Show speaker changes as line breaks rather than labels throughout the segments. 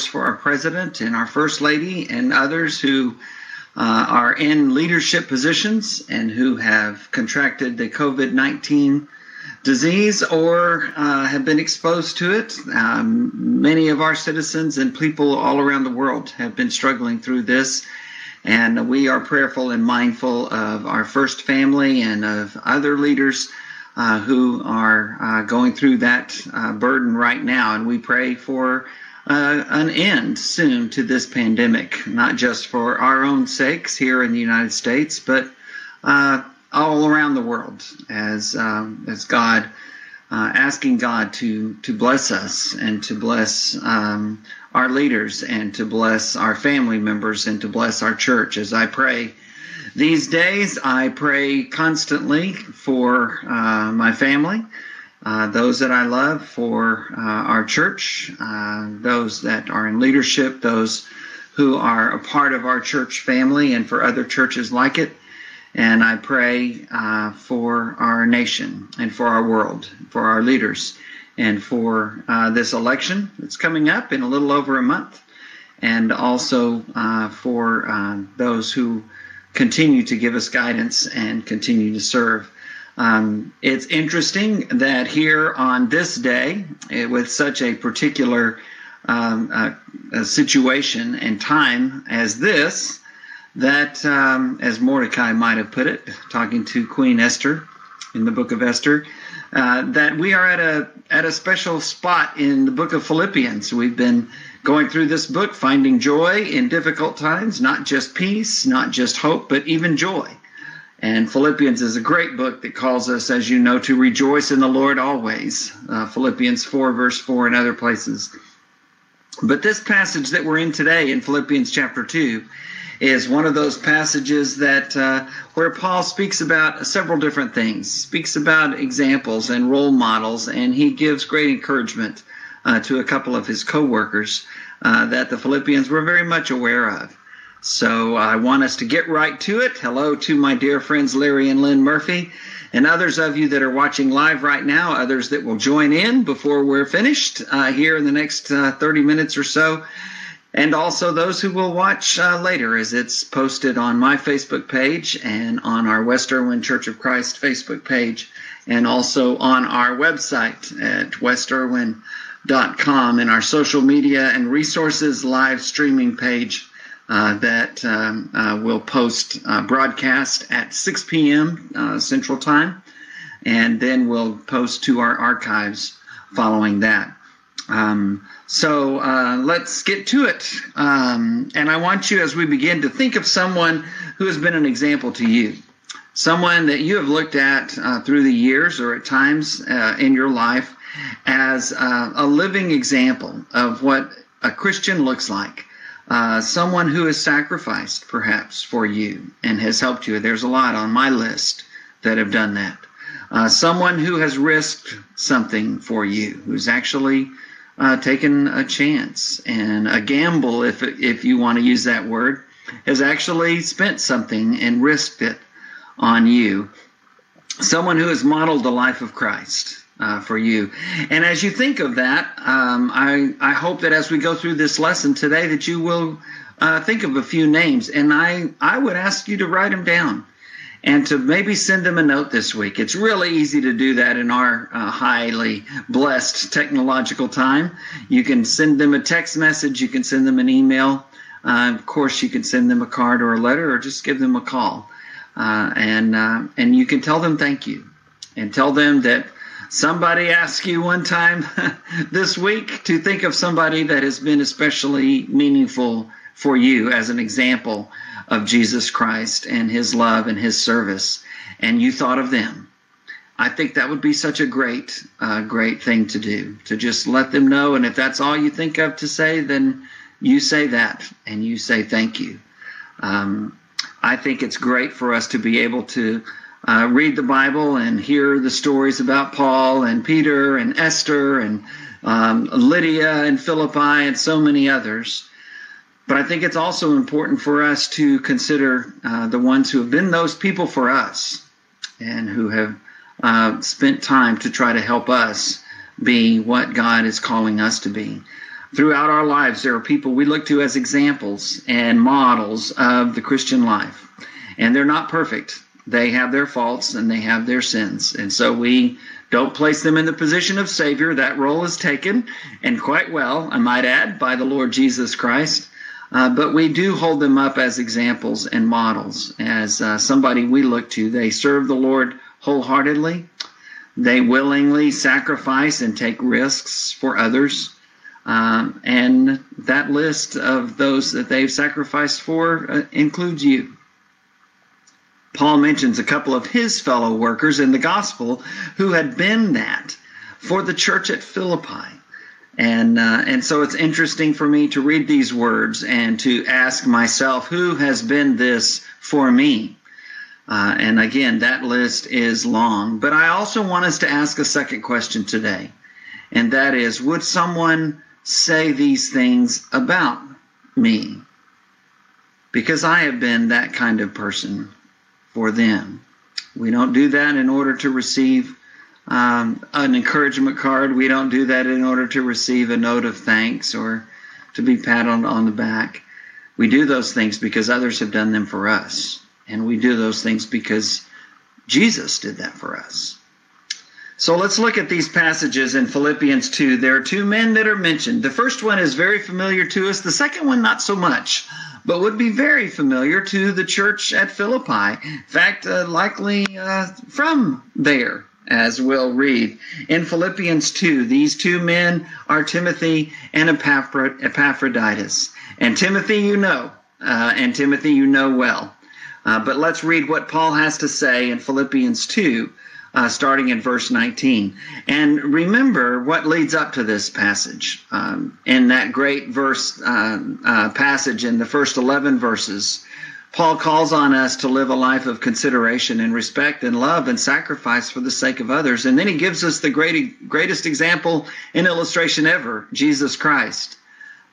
course, for our president and our first lady and others who uh, are in leadership positions and who have contracted the COVID 19 disease or uh, have been exposed to it. Um, many of our citizens and people all around the world have been struggling through this. And we are prayerful and mindful of our first family and of other leaders uh, who are uh, going through that uh, burden right now. And we pray for uh, an end soon to this pandemic, not just for our own sakes here in the United States, but uh, all around the world as um, as God uh, asking God to to bless us and to bless um, our leaders and to bless our family members and to bless our church. As I pray these days, I pray constantly for uh, my family. Uh, those that I love, for uh, our church, uh, those that are in leadership, those who are a part of our church family, and for other churches like it. And I pray uh, for our nation and for our world, for our leaders, and for uh, this election that's coming up in a little over a month, and also for those who continue to give us guidance and continue to serve. Um, it's interesting that here on this day, it, with such a particular um, uh, situation and time as this, that, um, as Mordecai might have put it, talking to Queen Esther in the book of Esther, uh, that we are at a at a special spot in the book of Philippians. We've been going through this book, finding joy in difficult times, not just peace, not just hope, but even joy. And Philippians is a great book that calls us, as you know, to rejoice in the Lord always. Uh, Philippians 4, verse 4, and other places. But this passage that we're in today in Philippians chapter 2 is one of those passages that uh, where Paul speaks about several different things, speaks about examples and role models, and he gives great encouragement uh, to a couple of his co-workers uh, that the Philippians were very much aware of. So I want us to get right to it. Hello to my dear friends Larry and Lynn Murphy, and others of you that are watching live right now, others that will join in before we're finished uh, here in the next uh, 30 minutes or so and also those who will watch uh, later as it's posted on my Facebook page and on our West Erwin Church of Christ Facebook page and also on our website at westerwin.com and our social media and resources live streaming page uh, that um, uh, will post uh, broadcast at 6 p.m. Uh, Central Time and then we'll post to our archives following that. Um, so let's get to it. Um, and I want you, as we begin, to think of someone who has been an example to you, someone that you have looked at uh, through the years or at times uh, in your life as uh, a living example of what a Christian looks like. Uh, someone who has sacrificed, perhaps, for you and has helped you. There's a lot on my list that have done that. Uh, someone who has risked something for you, who's actually uh, taken a chance and a gamble, if if you want to use that word, has actually spent something and risked it on you. Someone who has modeled the life of Christ. Uh, for you. And as you think of that, um, I, I hope that as we go through this lesson today, that you will uh, think of a few names. And I, I would ask you to write them down and to maybe send them a note this week. It's really easy to do that in our uh, highly blessed technological time. You can send them a text message, you can send them an email. Uh, of course, you can send them a card or a letter, or just give them a call, uh, and uh, and you can tell them thank you, and tell them that somebody asked you one time this week to think of somebody that has been especially meaningful for you as an example of Jesus Christ and his love and his service, and you thought of them. I think that would be such a great, uh, great thing to do to just let them know. And if that's all you think of to say, then you say that and you say thank you. Um, I think it's great for us to be able to uh, read the Bible and hear the stories about Paul and Peter and Esther and um, Lydia and Philippi and so many others. But I think it's also important for us to consider uh, the ones who have been those people for us and who have uh, spent time to try to help us be what God is calling us to be. throughout our lives, there are people we look to as examples and models of the Christian life. And they're not perfect. They have their faults and they have their sins. And so we don't place them in the position of Savior. That role is taken, and quite well, I might add, by the Lord Jesus Christ. Uh, but we do hold them up as examples and models, as uh, somebody we look to. They serve the Lord wholeheartedly. They willingly sacrifice and take risks for others. Um, and that list of those that they've sacrificed for uh, includes you. Paul mentions a couple of his fellow workers in the gospel who had been that for the church at Philippi. And, uh, and so it's interesting for me to read these words and to ask myself, who has been this for me? Uh, and again, that list is long. But I also want us to ask a second question today. And that is, would someone say these things about me? Because I have been that kind of person for them. We don't do that in order to receive um, an encouragement card. We don't do that in order to receive a note of thanks or to be patted on, on the back. We do those things because others have done them for us. And we do those things because Jesus did that for us. So let's look at these passages in Philippians 2. There are two men that are mentioned. The first one is very familiar to us, the second one, not so much but would be very familiar to the church at Philippi. In fact, uh, likely uh, from there, as we'll read. In Philippians 2, these two men are Timothy and Epaphroditus. And Timothy, you know, uh, and Timothy, you know well. Uh, but let's read what Paul has to say in Philippians 2, uh, starting in verse 19. And remember what leads up to this passage. Um, in that great verse uh, uh, passage in the first 11 verses, Paul calls on us to live a life of consideration and respect and love and sacrifice for the sake of others. And then he gives us the great, greatest example and illustration ever, Jesus Christ.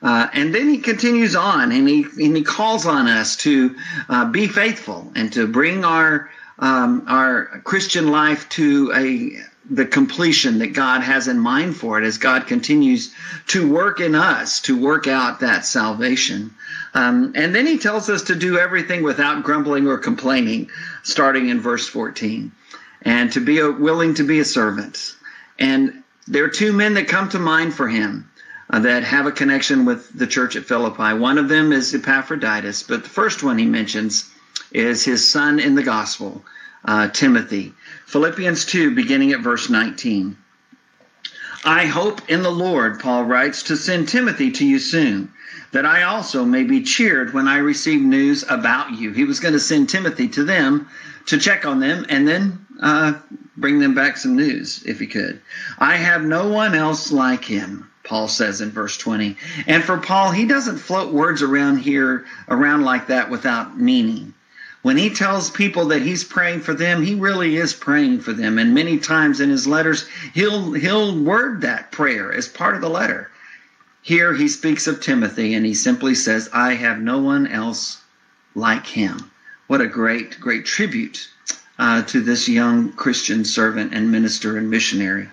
Uh, and then he continues on and he, and he calls on us to uh, be faithful and to bring our um, our Christian life to a the completion that God has in mind for it as God continues to work in us to work out that salvation. Um, and then he tells us to do everything without grumbling or complaining, starting in verse 14, and to be a, willing to be a servant. And there are two men that come to mind for him. Uh, that have a connection with the church at Philippi. One of them is Epaphroditus, but the first one he mentions is his son in the gospel, uh, Timothy. Philippians 2, beginning at verse 19. I hope in the Lord, Paul writes, to send Timothy to you soon, that I also may be cheered when I receive news about you. He was going to send Timothy to them to check on them and then uh, bring them back some news if he could. I have no one else like him. Paul says in verse 20. And for Paul, he doesn't float words around here, around like that without meaning. When he tells people that he's praying for them, he really is praying for them. And many times in his letters, he'll he'll word that prayer as part of the letter. Here he speaks of Timothy and he simply says, I have no one else like him. What a great, great tribute uh, to this young Christian servant and minister and missionary.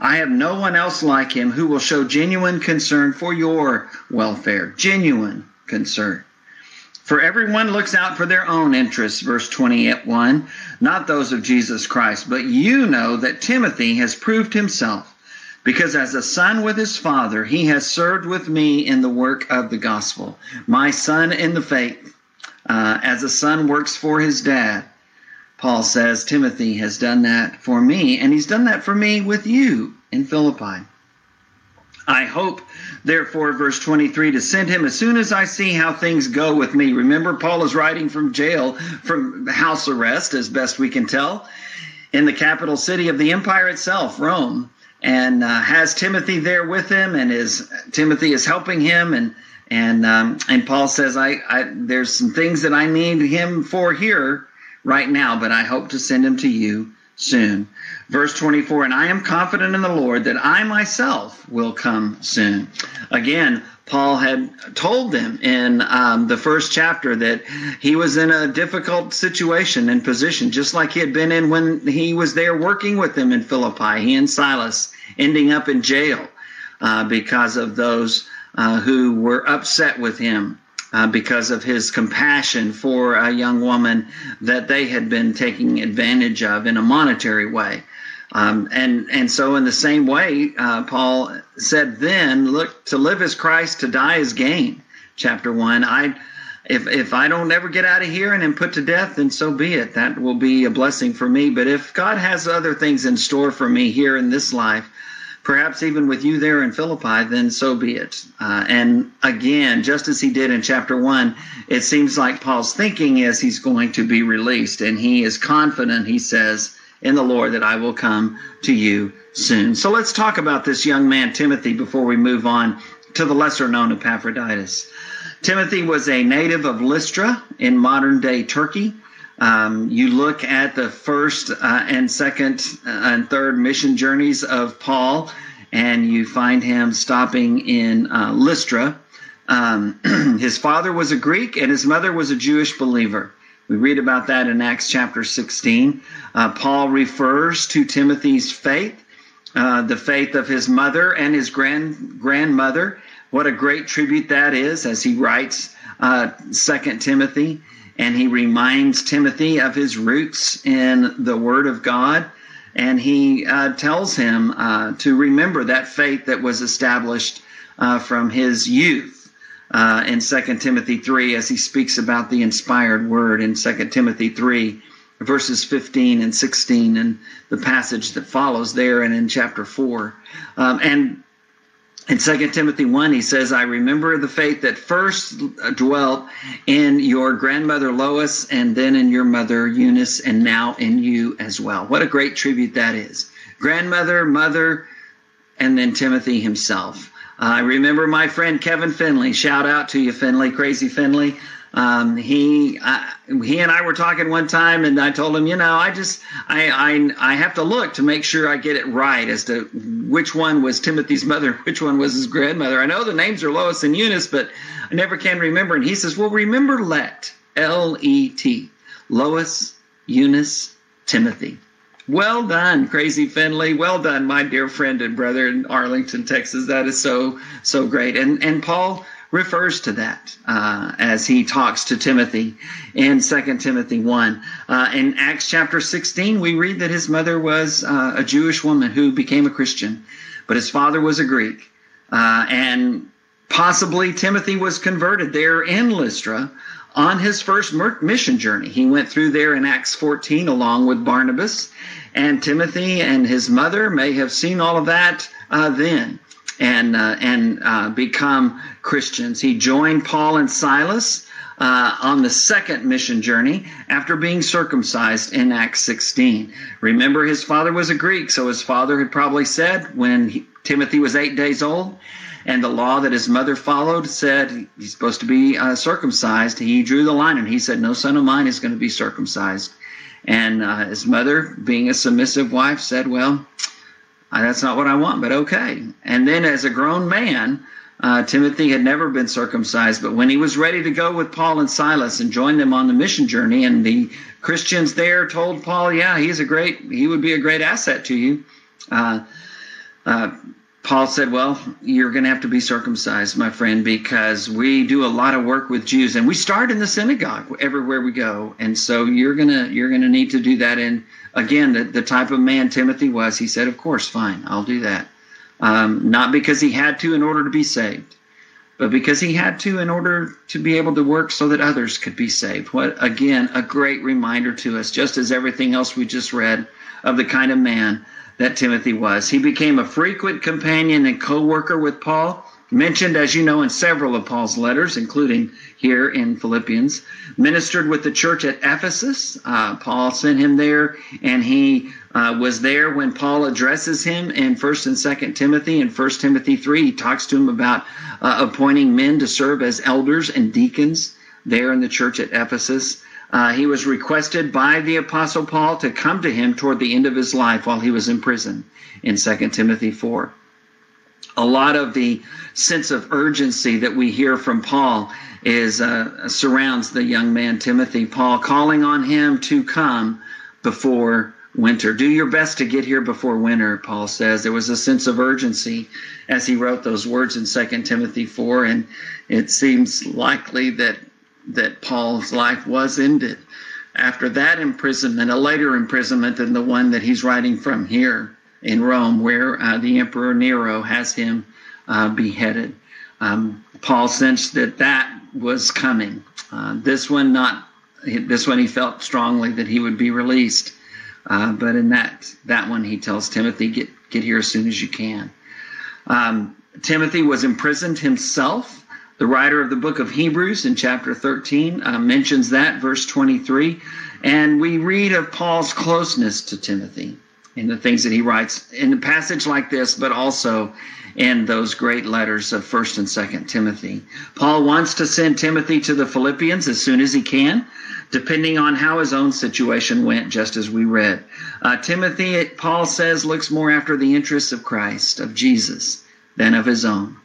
I have no one else like him who will show genuine concern for your welfare, genuine concern. For everyone looks out for their own interests, verse 21, not those of Jesus Christ. But you know that Timothy has proved himself, because as a son with his father, he has served with me in the work of the gospel. My son in the faith, uh, as a son works for his dad. Paul says Timothy has done that for me, and he's done that for me with you in Philippi. I hope, therefore, verse 23, to send him as soon as I see how things go with me. Remember, Paul is writing from jail, from house arrest, as best we can tell, in the capital city of the empire itself, Rome, and uh, has Timothy there with him, and is Timothy is helping him, and and um, and Paul says, I, I there's some things that I need him for here right now, but I hope to send him to you soon. Verse 24, and I am confident in the Lord that I myself will come soon. Again, Paul had told them in um, the first chapter that he was in a difficult situation and position, just like he had been in when he was there working with them in Philippi, he and Silas ending up in jail uh, because of those uh, who were upset with him uh, because of his compassion for a young woman that they had been taking advantage of in a monetary way. Um, and and so in the same way, uh, Paul said, "Then look to live as Christ, to die as gain." Chapter one. I if if I don't ever get out of here and am put to death, then so be it. That will be a blessing for me. But if God has other things in store for me here in this life, perhaps even with you there in Philippi, then so be it. Uh, and again, just as he did in chapter one, it seems like Paul's thinking is he's going to be released, and he is confident. He says in the Lord that I will come to you soon. So let's talk about this young man Timothy before we move on to the lesser known Epaphroditus. Timothy was a native of Lystra in modern day Turkey. Um, you look at the first uh, and second uh, and third mission journeys of Paul, and you find him stopping in uh, Lystra. Um, his father was a Greek, and his mother was a Jewish believer. We read about that in Acts chapter 16. Uh, Paul refers to Timothy's faith, uh, the faith of his mother and his grand grandmother. What a great tribute that is, as he writes uh, Second Timothy and he reminds Timothy of his roots in the Word of God. And he uh, tells him uh, to remember that faith that was established uh, from his youth uh, in 2 Timothy 3, as he speaks about the inspired Word in 2 Timothy 3, verses 15 and 16, and the passage that follows there and in chapter 4. Um, and in 2 Timothy 1, he says, I remember the faith that first dwelt in your grandmother Lois and then in your mother Eunice and now in you as well. What a great tribute that is. Grandmother, mother, and then Timothy himself. I remember my friend Kevin Finley. Shout out to you, Finley, crazy Finley. Um, he uh, he and I were talking one time, and I told him, you know, I just I, I I have to look to make sure I get it right as to which one was Timothy's mother, which one was his grandmother. I know the names are Lois and Eunice, but I never can remember. And he says, well, remember Let L E T Lois, Eunice, Timothy. Well done, Crazy Finley. Well done, my dear friend and brother in Arlington, Texas. That is so so great. And and Paul refers to that uh, as he talks to Timothy in 2 Timothy 1. Uh, in Acts chapter 16, we read that his mother was uh, a Jewish woman who became a Christian, but his father was a Greek. Uh, and possibly Timothy was converted there in Lystra on his first mission journey. He went through there in Acts 14 along with Barnabas, and Timothy and his mother may have seen all of that uh, then and uh, and uh, become Christians. He joined Paul and Silas uh, on the second mission journey after being circumcised in Acts 16. Remember, his father was a Greek, so his father had probably said when he, Timothy was eight days old. And the law that his mother followed said he's supposed to be uh, circumcised. He drew the line and he said, No son of mine is going to be circumcised. And uh, his mother, being a submissive wife, said, Well, that's not what I want, but okay. And then as a grown man, uh, Timothy had never been circumcised, but when he was ready to go with Paul and Silas and join them on the mission journey, and the Christians there told Paul, "Yeah, he's a great, he would be a great asset to you." Uh, uh, Paul said, Well, you're going to have to be circumcised, my friend, because we do a lot of work with Jews and we start in the synagogue everywhere we go. And so you're going to, you're going to need to do that. And again, the, the type of man Timothy was, he said, Of course, fine, I'll do that. Um, not because he had to in order to be saved, but because he had to in order to be able to work so that others could be saved. What, again, a great reminder to us, just as everything else we just read of the kind of man that Timothy was. He became a frequent companion and co worker with Paul, mentioned, as you know, in several of Paul's letters, including here in Philippians. Ministered with the church at Ephesus. Uh, Paul sent him there, and he uh, was there when Paul addresses him in 1st and 2nd Timothy. In 1 Timothy 3, he talks to him about uh, appointing men to serve as elders and deacons there in the church at Ephesus. Uh, he was requested by the Apostle Paul to come to him toward the end of his life while he was in prison in 2 Timothy 4. A lot of the sense of urgency that we hear from Paul is uh, surrounds the young man Timothy. Paul calling on him to come before winter. Do your best to get here before winter, Paul says. There was a sense of urgency as he wrote those words in 2 Timothy 4, and it seems likely that that Paul's life was ended after that imprisonment, a later imprisonment than the one that he's writing from here in Rome, where uh, the Emperor Nero has him uh, beheaded. Um, Paul sensed that that was coming. Uh, this one, not this one, he felt strongly that he would be released. Uh, but in that that one, he tells Timothy, "Get get here as soon as you can." Um, Timothy was imprisoned himself. The writer of the book of Hebrews in chapter 13 uh, mentions that, verse 23. And we read of Paul's closeness to Timothy in the things that he writes in a passage like this, but also in those great letters of 1st and 2nd Timothy. Paul wants to send Timothy to the Philippians as soon as he can, depending on how his own situation went, just as we read. Uh, Timothy, Paul says, looks more after the interests of Christ, of Jesus, than of his own.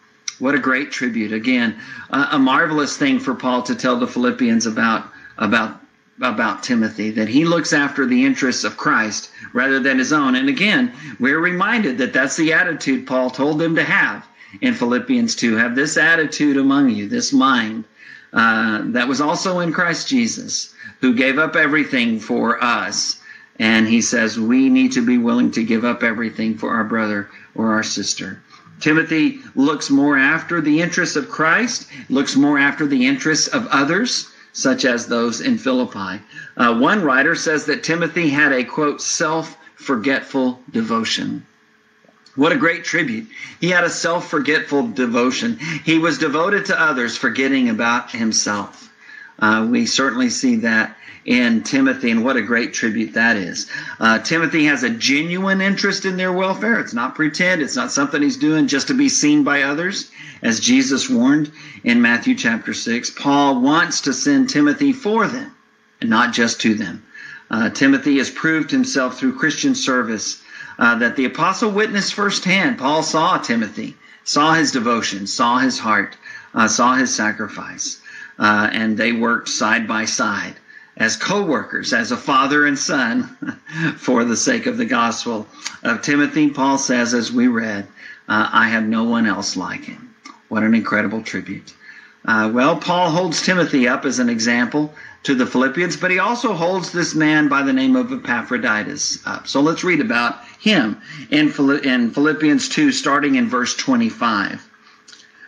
What a great tribute. Again, uh, a marvelous thing for Paul to tell the Philippians about, about, about Timothy, that he looks after the interests of Christ rather than his own. And again, we're reminded that that's the attitude Paul told them to have in Philippians 2. Have this attitude among you, this mind, uh, that was also in Christ Jesus, who gave up everything for us. And he says we need to be willing to give up everything for our brother or our sister. Timothy looks more after the interests of Christ, looks more after the interests of others, such as those in Philippi. Uh, one writer says that Timothy had a, quote, self forgetful devotion. What a great tribute. He had a self forgetful devotion. He was devoted to others, forgetting about himself. Uh, we certainly see that in Timothy, and what a great tribute that is. Uh, Timothy has a genuine interest in their welfare. It's not pretend, it's not something he's doing just to be seen by others, as Jesus warned in Matthew chapter 6. Paul wants to send Timothy for them, and not just to them. Uh, Timothy has proved himself through Christian service uh, that the apostle witnessed firsthand. Paul saw Timothy, saw his devotion, saw his heart, uh, saw his sacrifice, uh, and they worked side by side as co-workers, as a father and son, for the sake of the gospel of Timothy. Paul says, as we read, uh, I have no one else like him. What an incredible tribute. Uh, well, Paul holds Timothy up as an example to the Philippians, but he also holds this man by the name of Epaphroditus up. So let's read about him in Philippians 2, starting in verse 25.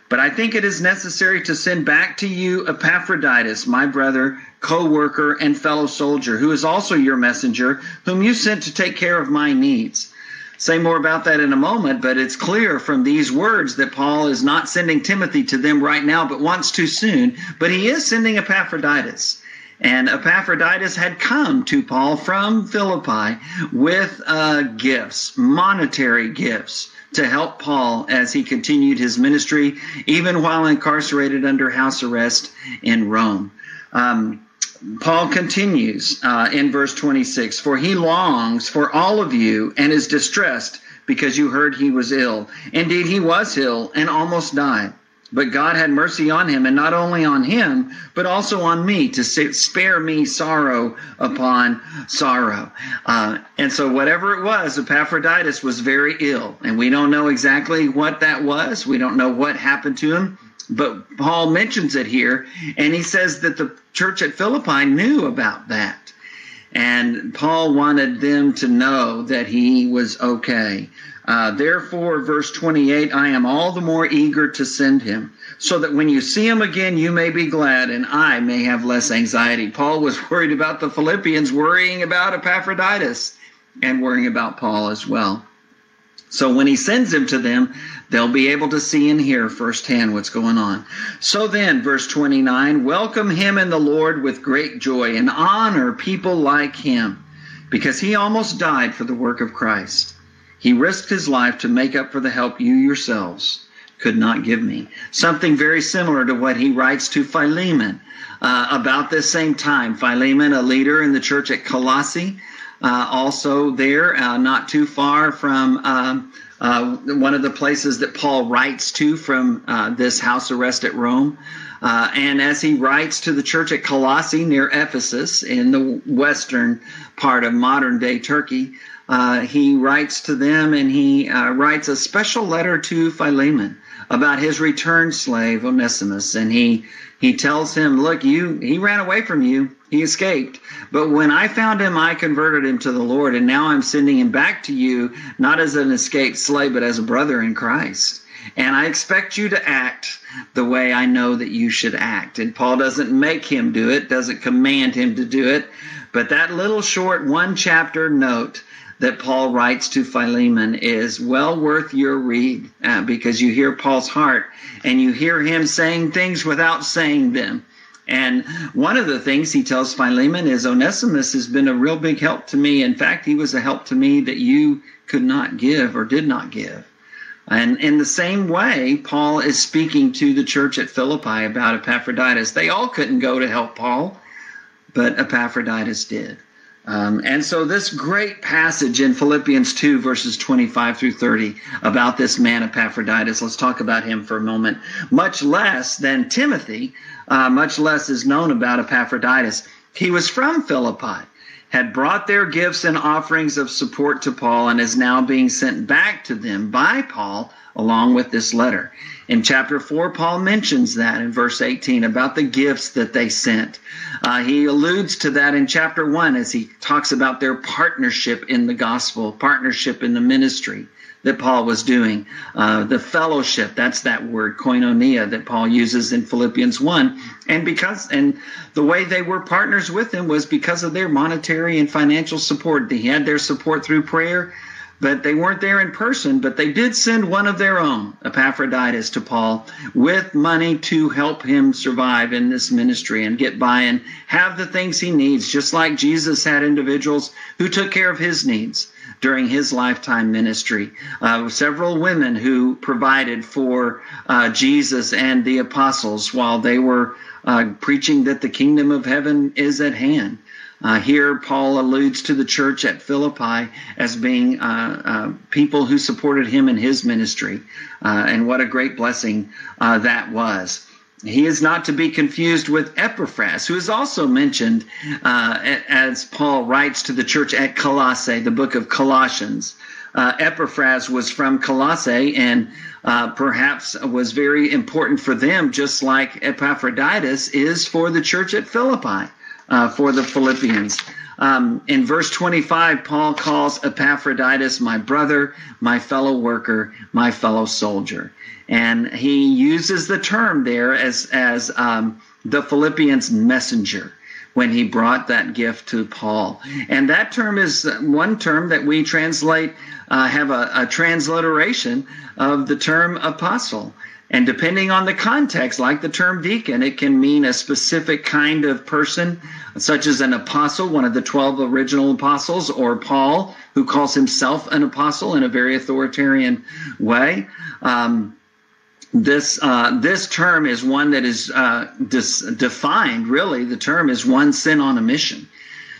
But I think it is necessary to send back to you Epaphroditus, my brother, co worker, and fellow soldier, who is also your messenger, whom you sent to take care of my needs. Say more about that in a moment, but it's clear from these words that Paul is not sending Timothy to them right now, but wants to soon. But he is sending Epaphroditus. And Epaphroditus had come to Paul from Philippi with uh, gifts, monetary gifts to help Paul as he continued his ministry, even while incarcerated under house arrest in Rome. Um, Paul continues uh, in verse 26 For he longs for all of you and is distressed because you heard he was ill. Indeed, he was ill and almost died. But God had mercy on him, and not only on him, but also on me to spare me sorrow upon sorrow. Uh, and so, whatever it was, Epaphroditus was very ill, and we don't know exactly what that was. We don't know what happened to him, but Paul mentions it here, and he says that the church at Philippi knew about that. And Paul wanted them to know that he was okay. Uh, Therefore, verse 28, I am all the more eager to send him, so that when you see him again, you may be glad, and I may have less anxiety. Paul was worried about the Philippians, worrying about Epaphroditus, and worrying about Paul as well. So when he sends him to them, they'll be able to see and hear firsthand what's going on. So then, verse 29, welcome him in the Lord with great joy and honor people like him, because he almost died for the work of Christ he risked his life to make up for the help you yourselves could not give me. Something very similar to what he writes to Philemon uh, about this same time. Philemon, a leader in the church at Colossae, uh, also there, uh, not too far from um, uh, one of the places that Paul writes to from uh, this house arrest at Rome. Uh, and as he writes to the church at Colossae near Ephesus in the western part of modern day Turkey, uh, he writes to them and he writes a special letter to Philemon about his returned slave Onesimus. And he he tells him, "Look, you he ran away from you, he escaped, but when I found him, I converted him to the Lord, and now I'm sending him back to you, not as an escaped slave, but as a brother in Christ." And I expect you to act the way I know that you should act. And Paul doesn't make him do it, doesn't command him to do it. But that little short one chapter note that Paul writes to Philemon is well worth your read uh, because you hear Paul's heart and you hear him saying things without saying them. And one of the things he tells Philemon is Onesimus has been a real big help to me. In fact, he was a help to me that you could not give or did not give. And in the same way, Paul is speaking to the church at Philippi about Epaphroditus. They all couldn't go to help Paul, but Epaphroditus did. Um, and so, this great passage in Philippians 2, verses 25 through 30, about this man Epaphroditus, let's talk about him for a moment. Much less than Timothy, uh, much less is known about Epaphroditus. He was from Philippi had brought their gifts and offerings of support to Paul and is now being sent back to them by Paul along with this letter. In chapter 4, Paul mentions that in verse 18 about the gifts that they sent. Uh, he alludes to that in chapter 1 as he talks about their partnership in the gospel, partnership in the ministry that Paul was doing. Uh, the fellowship, that's that word, koinonia, that Paul uses in Philippians 1. And because, and the way they were partners with him was because of their monetary and financial support. He had their support through prayer, but they weren't there in person, but they did send one of their own, Epaphroditus, to Paul with money to help him survive in this ministry and get by and have the things he needs, just like Jesus had individuals who took care of his needs during his lifetime ministry. Uh, several women who provided for uh, Jesus and the apostles while they were uh, preaching that the kingdom of heaven is at hand. Uh, here, Paul alludes to the church at Philippi as being uh, uh, people who supported him in his ministry, and what a great blessing that was. He is not to be confused with Epaphras, who is also mentioned uh, as Paul writes to the church at Colossae, the book of Colossians. Uh, Epaphras was from Colossae and uh, perhaps was very important for them, just like Epaphroditus is for the church at Philippi, uh, for the Philippians. Um, in verse 25, Paul calls Epaphroditus my brother, my fellow worker, my fellow soldier. And he uses the term there as, as um, the Philippians messenger when he brought that gift to Paul. And that term is one term that we translate, uh, have a, a transliteration of the term apostle. And depending on the context, like the term deacon, it can mean a specific kind of person, such as an apostle, one of the 12 original apostles, or Paul, who calls himself an apostle in a very authoritarian way. Um, this uh, this term is one that is uh, dis- defined. Really, the term is one sin on a mission.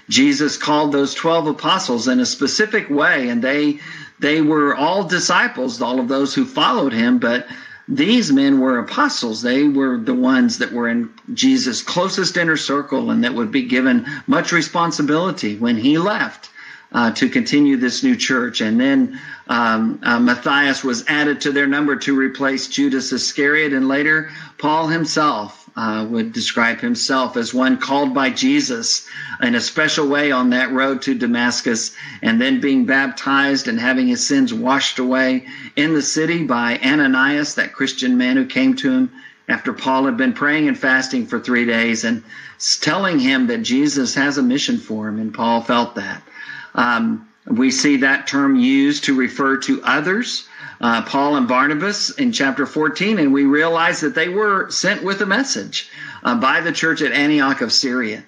Jesus called those twelve apostles in a specific way, and they they were all disciples, all of those who followed him. But these men were apostles. They were the ones that were in Jesus' closest inner circle, and that would be given much responsibility when he left uh, to continue this new church. And then um, uh, Matthias was added to their number to replace Judas Iscariot. And later, Paul himself uh, would describe himself as one called by Jesus in a special way on that road to Damascus, and then being baptized and having his sins washed away in the city by Ananias, that Christian man who came to him after Paul had been praying and fasting for three days and telling him that Jesus has a mission for him. And Paul felt that. Um, we see that term used to refer to others, uh, Paul and Barnabas in chapter 14, and we realize that they were sent with a message uh, by the church at Antioch of Syria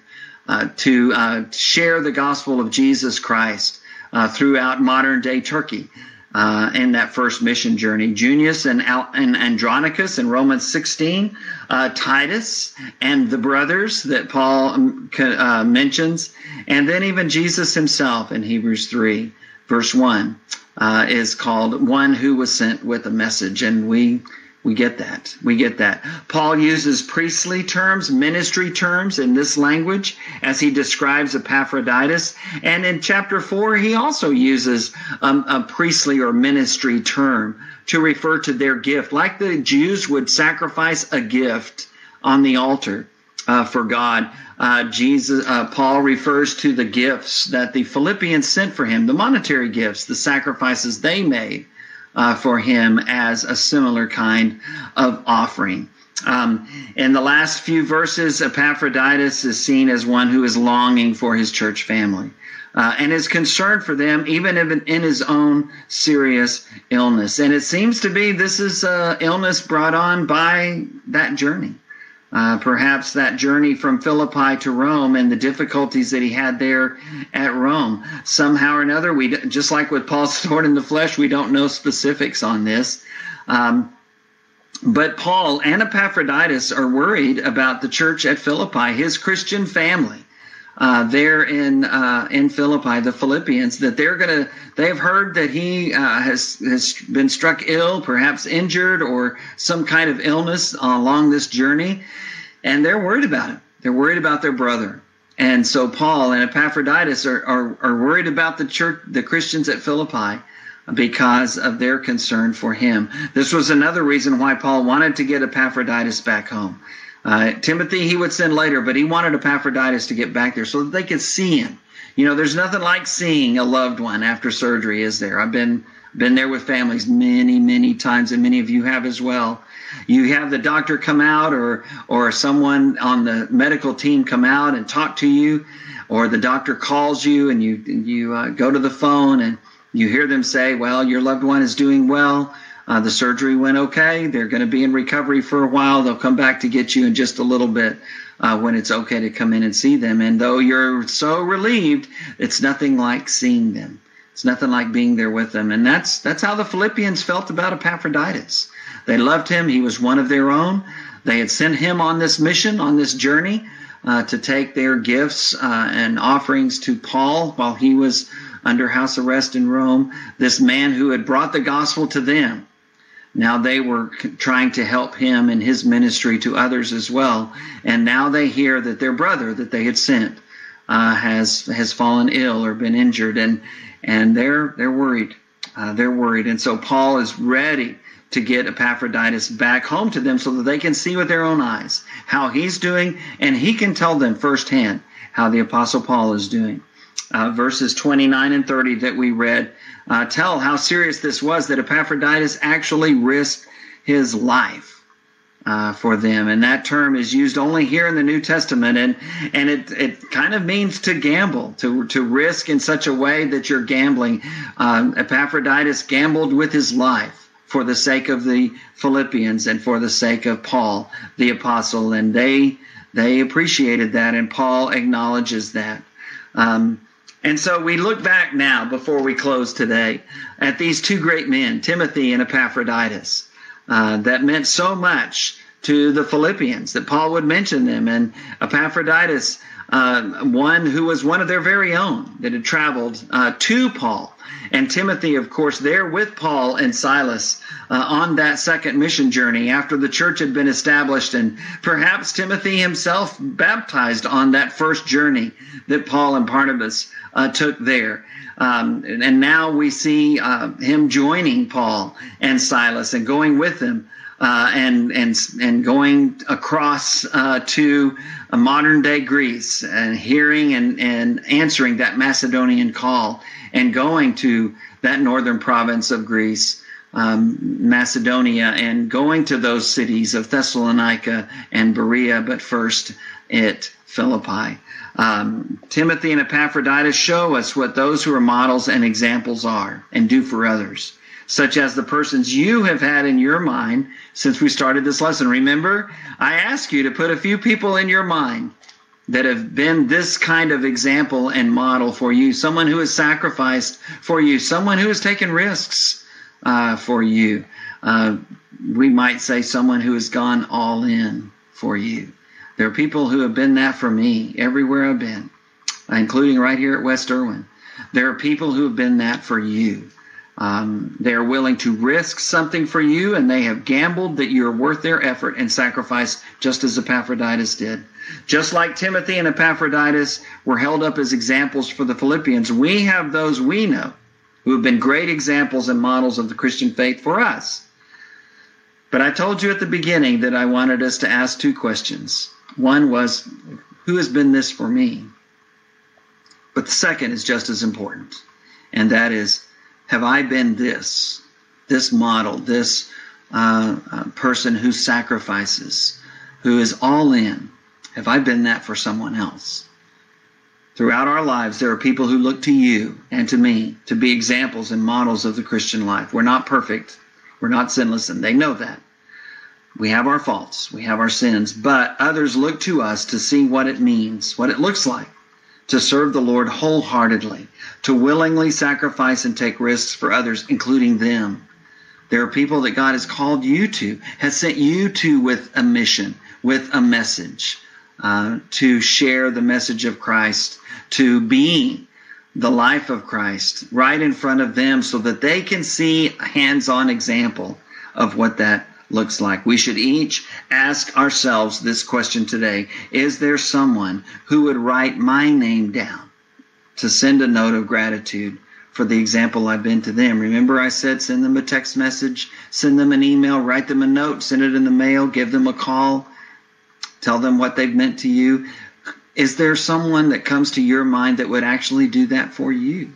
uh, to uh, share the gospel of Jesus Christ uh, throughout modern day Turkey. Uh, in that first mission journey. Junius and, Al- and Andronicus in Romans 16, uh, Titus and the brothers that Paul um, uh, mentions, and then even Jesus himself in Hebrews 3, verse 1, uh, is called one who was sent with a message. And we we get that. We get that. Paul uses priestly terms, ministry terms in this language as he describes Epaphroditus. And in chapter 4, he also uses um, a priestly or ministry term to refer to their gift, like the Jews would sacrifice a gift on the altar. Uh, for God, uh, Jesus, uh, Paul refers to the gifts that the Philippians sent for him, the monetary gifts, the sacrifices they made uh, for him as a similar kind of offering. Um, in the last few verses, Epaphroditus is seen as one who is longing for his church family. Uh, and is concerned for them, even in his own serious illness. And it seems to be this is illness brought on by that journey. Uh, perhaps that journey from Philippi to Rome and the difficulties that he had there at Rome. Somehow or another, we just like with Paul's thorn in the flesh, we don't know specifics on this. Um, but Paul and Epaphroditus are worried about the church at Philippi, his Christian family. Uh, there in uh, in Philippi, the Philippians, that they're gonna they've heard that he uh, has has been struck ill, perhaps injured, or some kind of illness along this journey, and they're worried about it. They're worried about their brother, and so Paul and Epaphroditus are are, are worried about the church, the Christians at Philippi. Because of their concern for him. This was another reason why Paul wanted to get Epaphroditus back home uh, Timothy, he would send later, but he wanted Epaphroditus to get back there so that they could see him. You know, there's nothing like seeing a loved one after surgery, is there? I've been been there with families many, many times, and many of you have as well. You have the doctor come out, or or someone on the medical team come out and talk to you, or the doctor calls you, and you you uh, go to the phone and you hear them say, "Well, your loved one is doing well." Uh, the surgery went okay. They're going to be in recovery for a while. They'll come back to get you in just a little bit uh, when it's okay to come in and see them. And though you're so relieved, it's nothing like seeing them. It's nothing like being there with them. And that's that's how the Philippians felt about Epaphroditus. They loved him. He was one of their own. They had sent him on this mission, on this journey, uh, to take their gifts uh, and offerings to Paul while he was under house arrest in Rome. This man who had brought the gospel to them now they were trying to help him in his ministry to others as well. And now they hear that their brother that they had sent uh, has has fallen ill or been injured, and and they're they're worried. Uh, they're worried, and so Paul is ready to get Epaphroditus back home to them so that they can see with their own eyes how he's doing, and he can tell them firsthand how the Apostle Paul is doing. Uh, verses 29 and 30 that we read uh, tell how serious this was that Epaphroditus actually risked his life uh, for them. And that term is used only here in the New Testament. And, and it, it kind of means to gamble, to, to risk in such a way that you're gambling. Um, Epaphroditus gambled with his life for the sake of the Philippians and for the sake of Paul, the apostle. And they, they appreciated that. And Paul acknowledges that. Um, and so we look back now, before we close today, at these two great men, Timothy and Epaphroditus, uh, that meant so much to the Philippians that Paul would mention them. And Epaphroditus, uh, one who was one of their very own that had traveled uh, to Paul. And Timothy, of course, there with Paul and Silas uh, on that second mission journey after the church had been established. And perhaps Timothy himself baptized on that first journey that Paul and Barnabas uh, took there. Um, and now we see uh, him joining Paul and Silas and going with them uh, and and and going across uh, to modern day Greece and hearing and and answering that Macedonian call and going to that northern province of Greece. Um, Macedonia and going to those cities of Thessalonica and Berea, but first at Philippi. Um, Timothy and Epaphroditus show us what those who are models and examples are and do for others, such as the persons you have had in your mind since we started this lesson. Remember, I ask you to put a few people in your mind that have been this kind of example and model for you, someone who has sacrificed for you, someone who has taken risks uh, for you. Uh, we might say someone who has gone all in for you. There are people who have been that for me everywhere I've been, including right here at West Erwin. There are people who have been that for you. Um, they are willing to risk something for you, and they have gambled that you're worth their effort and sacrifice, just as Epaphroditus did. Just like Timothy and Epaphroditus were held up as examples for the Philippians, we have those we know who have been great examples and models of the Christian faith for us. But I told you at the beginning that I wanted us to ask two questions. One was, Who has been this for me? But the second is just as important, and that is, have I been this, this model, this uh, uh, person who sacrifices, who is all in? Have I been that for someone else? Throughout our lives, there are people who look to you and to me to be examples and models of the Christian life. We're not perfect. We're not sinless, and they know that. We have our faults, we have our sins, but others look to us to see what it means, what it looks like to serve the Lord wholeheartedly, to willingly sacrifice and take risks for others, including them. There are people that God has called you to, has sent you to with a mission, with a message, uh, to share the message of Christ, to be the life of Christ right in front of them so that they can see a hands on example of what that looks like. We should each ask ourselves this question today Is there someone who would write my name down to send a note of gratitude for the example I've been to them? Remember, I said send them a text message, send them an email, write them a note, send it in the mail, give them a call, tell them what they've meant to you. Is there someone that comes to your mind that would actually do that for you?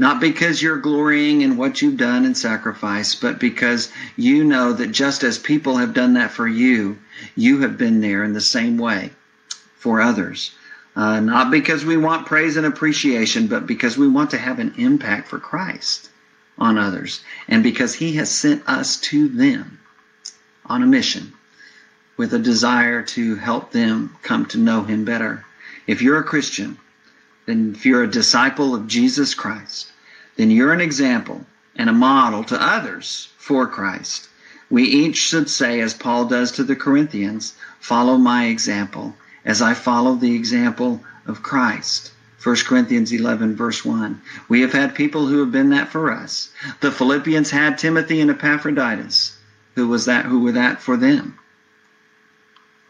Not because you're glorying in what you've done and sacrifice, but because you know that just as people have done that for you, you have been there in the same way for others. Uh, not because we want praise and appreciation, but because we want to have an impact for Christ on others. And because He has sent us to them on a mission with a desire to help them come to know Him better. If you're a Christian, then if you're a disciple of Jesus Christ, then you're an example and a model to others for Christ. We each should say, as Paul does to the Corinthians, follow my example as I follow the example of Christ. 1 Corinthians 11, verse 1. We have had people who have been that for us. The Philippians had Timothy and Epaphroditus. Who was that? Who were that for them?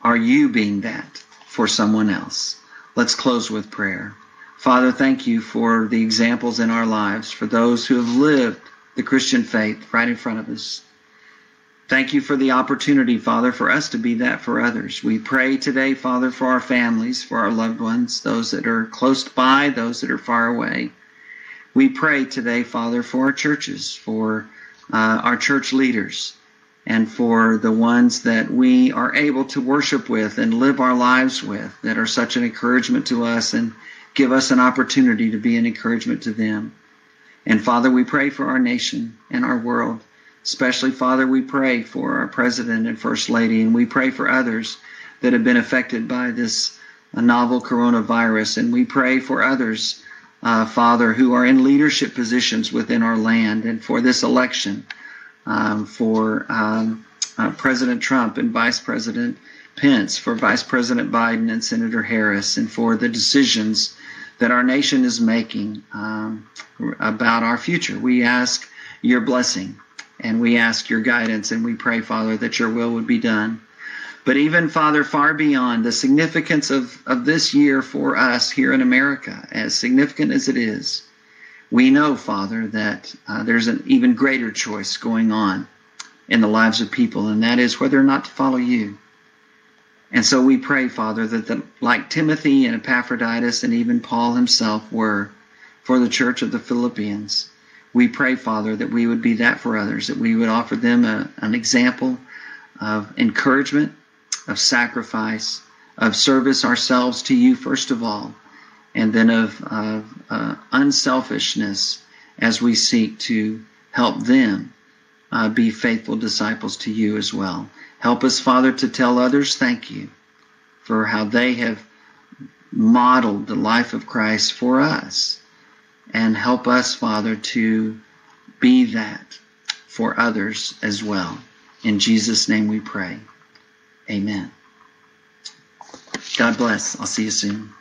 Are you being that for someone else? Let's close with prayer. Father, thank you for the examples in our lives, for those who have lived the Christian faith right in front of us. Thank you for the opportunity, Father, for us to be that for others. We pray today, Father, for our families, for our loved ones, those that are close by, those that are far away. We pray today, Father, for our churches, for uh, our church leaders, and for the ones that we are able to worship with and live our lives with that are such an encouragement to us and give us an opportunity to be an encouragement to them. And Father, we pray for our nation and our world. Especially, Father, we pray for our President and First Lady, and we pray for others that have been affected by this uh, novel coronavirus. And we pray for others, uh, Father, who are in leadership positions within our land and for this election, um, for um, uh, President Trump and Vice President Pence, for Vice President Biden and Senator Harris, and for the decisions that our nation is making um, about our future. We ask your blessing and we ask your guidance and we pray, Father, that your will would be done. But even, Father, far beyond the significance of, of this year for us here in America, as significant as it is, we know, Father, that uh, there's an even greater choice going on in the lives of people, and that is whether or not to follow you. And so we pray, Father, that the, like Timothy and Epaphroditus and even Paul himself were for the church of the Philippians, we pray, Father, that we would be that for others, that we would offer them a, an example of encouragement, of sacrifice, of service ourselves to you, first of all, and then of, of uh, unselfishness as we seek to help them uh, be faithful disciples to you as well. Help us, Father, to tell others thank you for how they have modeled the life of Christ for us. And help us, Father, to be that for others as well. In Jesus' name we pray. Amen. God bless. I'll see you soon.